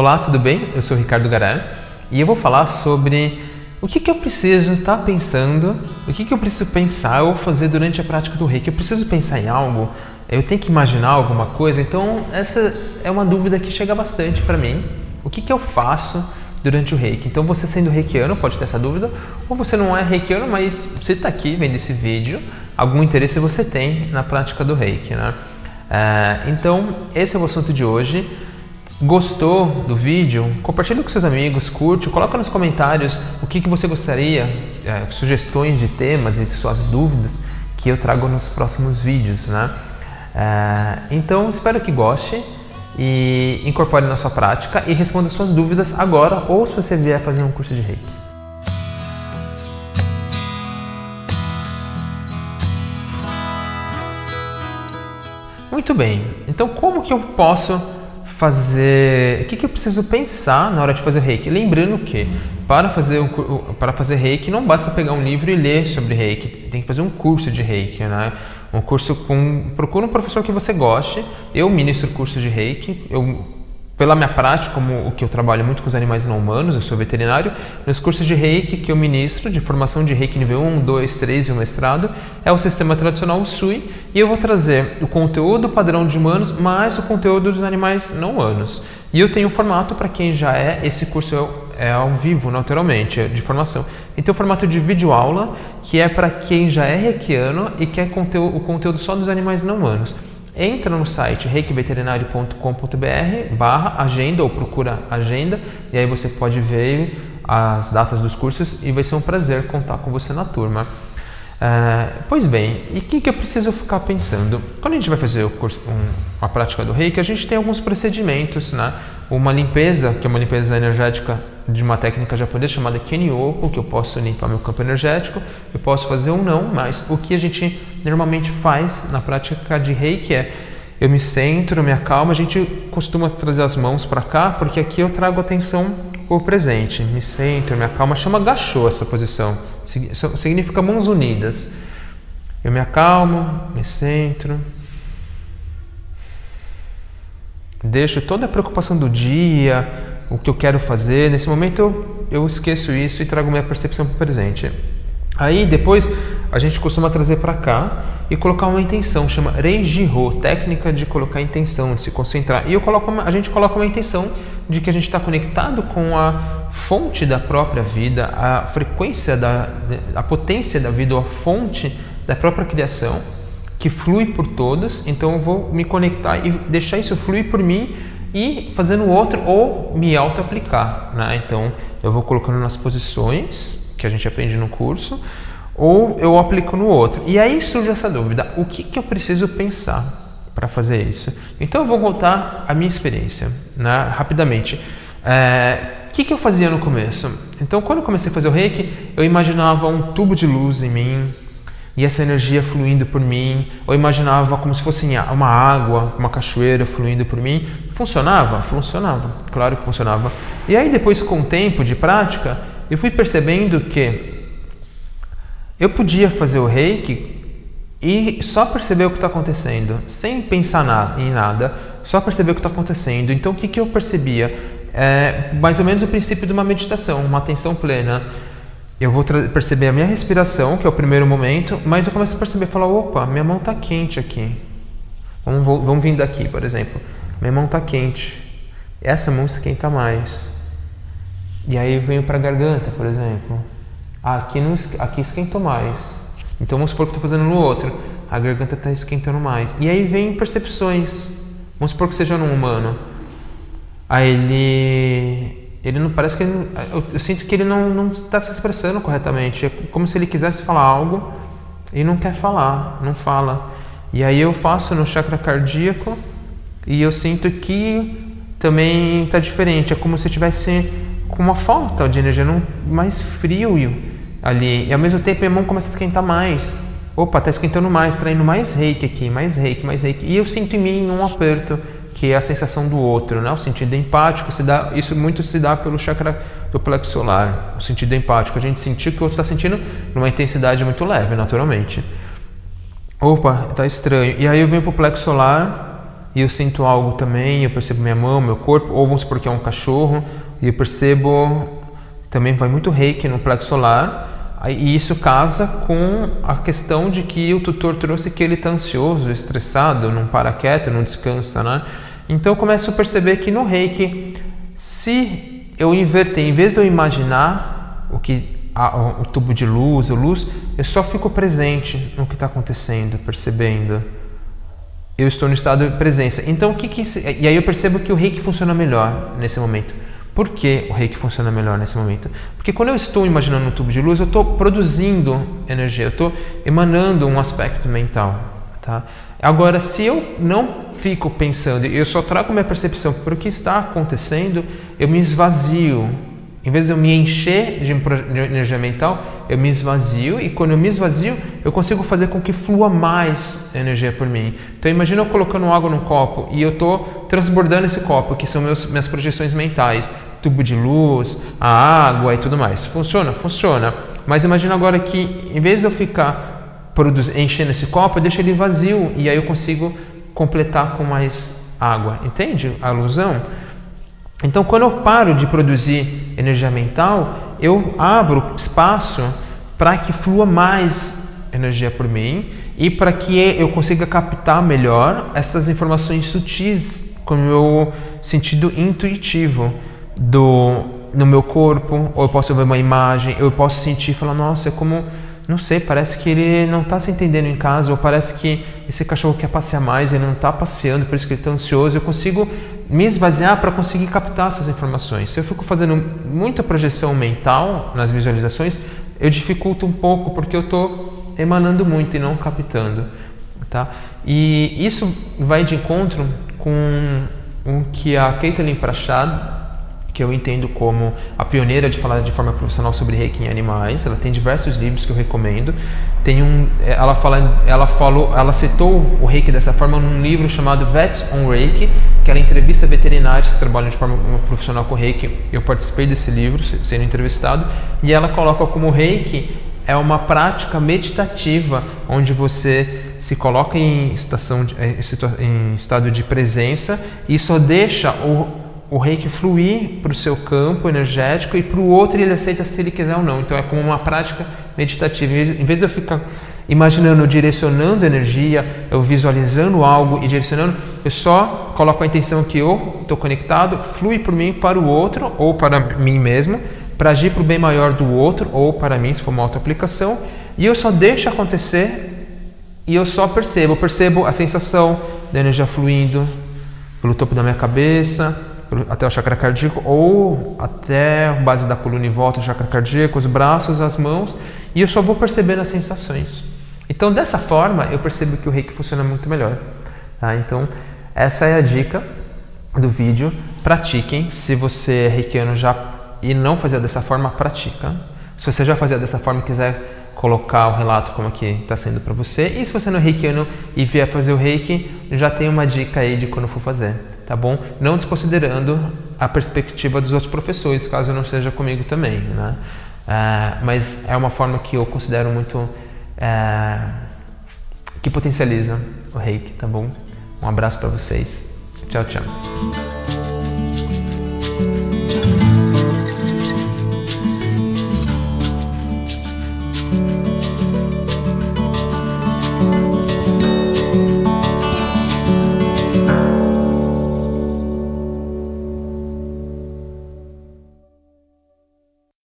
Olá, tudo bem? Eu sou Ricardo Garé e eu vou falar sobre o que, que eu preciso estar tá pensando, o que, que eu preciso pensar ou fazer durante a prática do reiki. Eu preciso pensar em algo, eu tenho que imaginar alguma coisa, então essa é uma dúvida que chega bastante para mim. O que, que eu faço durante o reiki? Então, você sendo reikiano pode ter essa dúvida, ou você não é reikiano, mas você está aqui vendo esse vídeo, algum interesse você tem na prática do reiki, né? É, então, esse é o assunto de hoje. Gostou do vídeo? Compartilhe com seus amigos, curte, coloca nos comentários o que, que você gostaria, é, sugestões de temas e suas dúvidas que eu trago nos próximos vídeos, né? É, então, espero que goste e incorpore na sua prática e responda suas dúvidas agora ou se você vier fazer um curso de Reiki. Muito bem, então como que eu posso fazer. O que, que eu preciso pensar na hora de fazer reiki? Lembrando que para fazer, para fazer reiki não basta pegar um livro e ler sobre reiki, tem que fazer um curso de reiki, né? Um curso com. Procura um professor que você goste. Eu ministro curso de reiki, eu pela minha prática, como o que eu trabalho muito com os animais não humanos, eu sou veterinário, nos cursos de Reiki que eu ministro, de formação de Reiki nível 1, 2, 3 e o mestrado, é o sistema tradicional Sui, e eu vou trazer o conteúdo padrão de humanos mais o conteúdo dos animais não humanos. E eu tenho um formato para quem já é, esse curso é ao vivo, naturalmente, é de formação. Então, o formato de vídeo aula, que é para quem já é reikiano e quer conteúdo, o conteúdo só dos animais não humanos entra no site reikiveterinário.com.br barra agenda ou procura agenda e aí você pode ver as datas dos cursos e vai ser um prazer contar com você na turma. Uh, pois bem, e o que, que eu preciso ficar pensando? Quando a gente vai fazer curso, um, a prática do reiki, a gente tem alguns procedimentos, né? Uma limpeza, que é uma limpeza energética de uma técnica japonesa chamada Kenyoku, que eu posso limpar meu campo energético, eu posso fazer ou não, mas o que a gente normalmente faz na prática de reiki é eu me centro, me acalmo, a gente costuma trazer as mãos para cá, porque aqui eu trago atenção ao presente. Me centro, me acalmo, chama gachô essa posição. Significa mãos unidas. Eu me acalmo, me centro. Deixo toda a preocupação do dia, o que eu quero fazer. Nesse momento eu, eu esqueço isso e trago minha percepção para o presente. Aí depois a gente costuma trazer para cá e colocar uma intenção, chama Reijiro, técnica de colocar intenção, de se concentrar. E eu coloco uma, a gente coloca uma intenção de que a gente está conectado com a fonte da própria vida, a frequência da a potência da vida, ou a fonte da própria criação que flui por todos. Então eu vou me conectar e deixar isso fluir por mim e fazendo o outro ou me auto-aplicar. Né? Então eu vou colocando nas posições que a gente aprende no curso ou eu aplico no outro. E aí surge essa dúvida: o que, que eu preciso pensar para fazer isso? Então eu vou contar a minha experiência, né, rapidamente. É, o que, que eu fazia no começo? Então, quando eu comecei a fazer o reiki, eu imaginava um tubo de luz em mim e essa energia fluindo por mim. Eu imaginava como se fosse uma água, uma cachoeira fluindo por mim. Funcionava? Funcionava, claro que funcionava. E aí, depois, com o tempo de prática, eu fui percebendo que eu podia fazer o reiki e só perceber o que está acontecendo, sem pensar na, em nada, só perceber o que está acontecendo. Então, o que, que eu percebia? É mais ou menos o princípio de uma meditação, uma atenção plena. Eu vou perceber a minha respiração, que é o primeiro momento, mas eu começo a perceber, falar, opa, minha mão está quente aqui. Vamos, vamos vir daqui, por exemplo. Minha mão está quente. Essa mão esquenta mais. E aí eu venho para a garganta, por exemplo. Aqui, não, aqui esquentou mais. Então vamos supor que estou fazendo no outro. A garganta está esquentando mais. E aí vem percepções. Vamos supor que seja num humano. Aí ele. Ele não parece que ele, eu, eu, sinto que ele não está se expressando corretamente. É como se ele quisesse falar algo e não quer falar, não fala. E aí eu faço no chakra cardíaco e eu sinto que também está diferente. É como se tivesse com uma falta de energia, não, mais frio ali. E ao mesmo tempo minha mão começa a esquentar mais. Opa, está esquentando mais, traindo mais reiki aqui, mais reiki, mais reiki. E eu sinto em mim um aperto, que é a sensação do outro, né? O sentido empático, se dá, isso muito se dá pelo chakra do plexo solar. O sentido empático, a gente sentir que o outro está sentindo numa intensidade muito leve, naturalmente. Opa, está estranho. E aí eu venho para o plexo solar e eu sinto algo também, eu percebo minha mão, meu corpo, ou vamos supor que é um cachorro, e eu percebo também vai muito reiki no plexo solar, e isso casa com a questão de que o tutor trouxe que ele está ansioso, estressado, não para quieto, não descansa, né? Então eu começo a perceber que no reiki, se eu inverter, em vez de eu imaginar o que o tubo de luz, a luz, eu só fico presente no que está acontecendo, percebendo. Eu estou no estado de presença. Então, o que, que e aí eu percebo que o reiki funciona melhor nesse momento. Por que o reiki funciona melhor nesse momento? Porque quando eu estou imaginando um tubo de luz, eu estou produzindo energia, eu estou emanando um aspecto mental. Tá? Agora, se eu não fico pensando, eu só trago minha percepção para o que está acontecendo, eu me esvazio em vez de eu me encher de energia mental, eu me esvazio e quando eu me esvazio, eu consigo fazer com que flua mais energia por mim. Então imagina eu colocando água num copo e eu estou transbordando esse copo, que são meus, minhas projeções mentais, tubo de luz, a água e tudo mais. Funciona? Funciona. Mas imagina agora que em vez de eu ficar enchendo esse copo, eu deixo ele vazio e aí eu consigo completar com mais água. Entende a alusão? Então, quando eu paro de produzir energia mental, eu abro espaço para que flua mais energia por mim e para que eu consiga captar melhor essas informações sutis com o meu sentido intuitivo do no meu corpo, ou eu posso ver uma imagem, eu posso sentir, falar, nossa, é como não sei, parece que ele não está se entendendo em casa, ou parece que esse cachorro quer passear mais, ele não está passeando, por isso que ele está ansioso. Eu consigo me esvaziar para conseguir captar essas informações. Se eu fico fazendo muita projeção mental nas visualizações, eu dificulto um pouco porque eu estou emanando muito e não captando. Tá? E isso vai de encontro com o que a Caitlin Prachad que eu entendo como a pioneira de falar de forma profissional sobre reiki em animais. Ela tem diversos livros que eu recomendo. Tem um, ela fala, ela falou, ela citou o reiki dessa forma num livro chamado Vets on Reiki, que ela entrevista veterinários que trabalham de forma profissional com reiki. Eu participei desse livro, sendo entrevistado, e ela coloca como reiki é uma prática meditativa onde você se coloca em, estação de, em estado de presença e só deixa o o reiki fluir para o seu campo energético e para o outro ele aceita se ele quiser ou não. Então é como uma prática meditativa. Em vez de eu ficar imaginando, direcionando energia, eu visualizando algo e direcionando, eu só coloco a intenção que eu estou conectado, flui por mim para o outro ou para mim mesmo, para agir para o bem maior do outro ou para mim, se for uma auto-aplicação, e eu só deixo acontecer e eu só percebo. Eu percebo a sensação da energia fluindo pelo topo da minha cabeça, até o chakra cardíaco ou até a base da coluna em volta do chakra cardíaco, os braços, as mãos, e eu só vou percebendo as sensações. Então, dessa forma, eu percebo que o reiki funciona muito melhor. Tá? Então, essa é a dica do vídeo. Pratiquem. Se você é reikiano já e não fazia dessa forma, pratica. Se você já fazia dessa forma e quiser colocar o relato como que está sendo para você. E se você não é reikiano e vier fazer o reiki, já tem uma dica aí de quando for fazer tá bom? Não desconsiderando a perspectiva dos outros professores, caso não seja comigo também, né? Uh, mas é uma forma que eu considero muito uh, que potencializa o reiki, tá bom? Um abraço para vocês. Tchau, tchau.